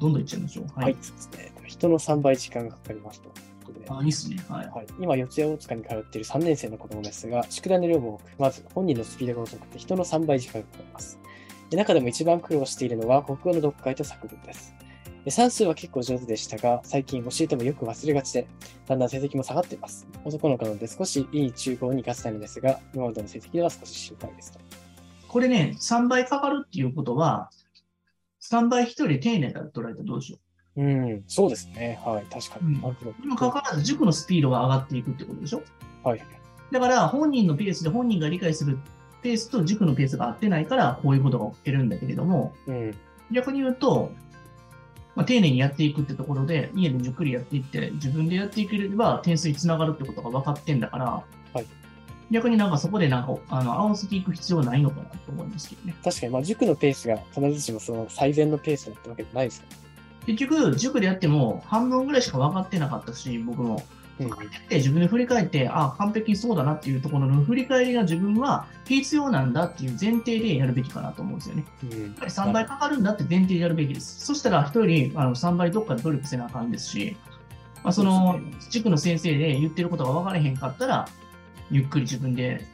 どんどんいっちゃいましょう。はい、そうですね。人の3倍時間がかかりますと。あ、いいっすね。はい。はい、今、四谷大塚に通っている3年生の子供ですが、宿題の量も多く、まず本人のスピードが遅くて人の3倍時間がかかります。で中でも一番苦労しているのは国語の読解と作文です。で算数は結構上手でしたが、最近教えてもよく忘れがちで、だんだん成績も下がっています。男の子なので少しいい中高に行かせたいのですが、今までの成績では少し心配ですと。これね、3倍かかるっていうことは、3倍1人丁寧だと捉えたらどうでしょう？うん、そうですね。はい、確かに。うん、今かかわらず塾のスピードが上がっていくってことでしょ？はい。だから本人のペースで本人が理解するペースと塾のペースが合ってないから、こういうことが起きるんだけれども、うん、逆に言うと、まあ、丁寧にやっていくってところで、家でじっくりやっていって、自分でやっていければ点数につながるってことが分かってんだから、はい、逆になんかそこでなんかあの合わせていく必要ないのかなと思うんですけどね。確かに、まあ、塾のペースが必ずしもその最善のペースだったわけじゃないですよ結局、塾でやっても半分ぐらいしか分かってなかったし、僕も。うん、自分で振り返って、あ完璧にそうだなっていうところの振り返りが自分は必要なんだっていう前提でやるべきかなと思うんですよね。うん、やっぱり3倍かかるんだって前提でやるべきです。そしたら、1人あの3倍どっかで努力せなあかんですし、まあ、その塾の先生で言ってることが分からへんかったら、ゆっくり自分で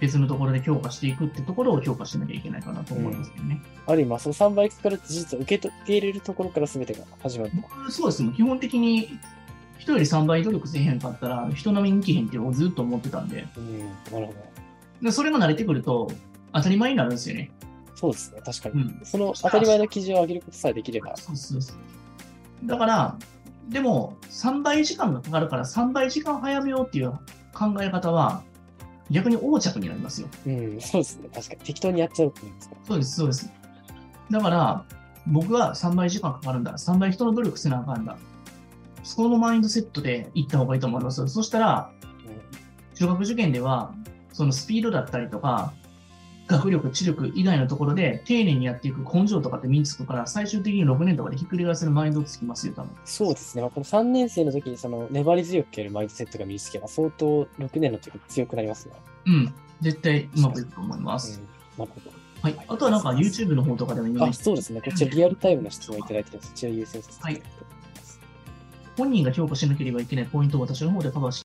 別のところで強化していくってところを強化しなきゃいけないかなと思いますけどね。うん、ある意味、その3倍かかるって実は受け入れるところから全てが始まる。そうです。基本的に人より3倍努力せへんかったら、人並みにいけへんっていうのをずっと思ってたんで。うん、なるほど。でそれが慣れてくると、当たり前になるんですよね。そうですね、確かに。うん、その当たり前の基準を上げることさえできれば。そうそうそう。だから、でも、3倍時間がかかるから、3倍時間早めようっていう考え方は、逆に横着になりますよ。うん、そうですね。確かに。適当にやっちゃうっていうんですか。そうです、そうです。だから、僕は3倍時間かかるんだ。3倍人の努力せなあかんだ。そのマインドセットで行った方がいいと思います。そしたら、中学受験では、そのスピードだったりとか、学力、知力以外のところで丁寧にやっていく根性とかって身につくから、最終的に6年とかでひっくり返せるマインドつきますよ、多分。そうですね。まあ、この3年生の時にその粘り強くやるマインドセットが身につけば、相当6年の時強くなりますね。うん。絶対うまくいくと思います。うん、なるほど。はい。あとはなんか YouTube の方とかでもいいあ、そうですね。こちらリアルタイムの質問いただいてそちら優先させていただきます。本人が評価しなければいけないポイントを私の方でカバーし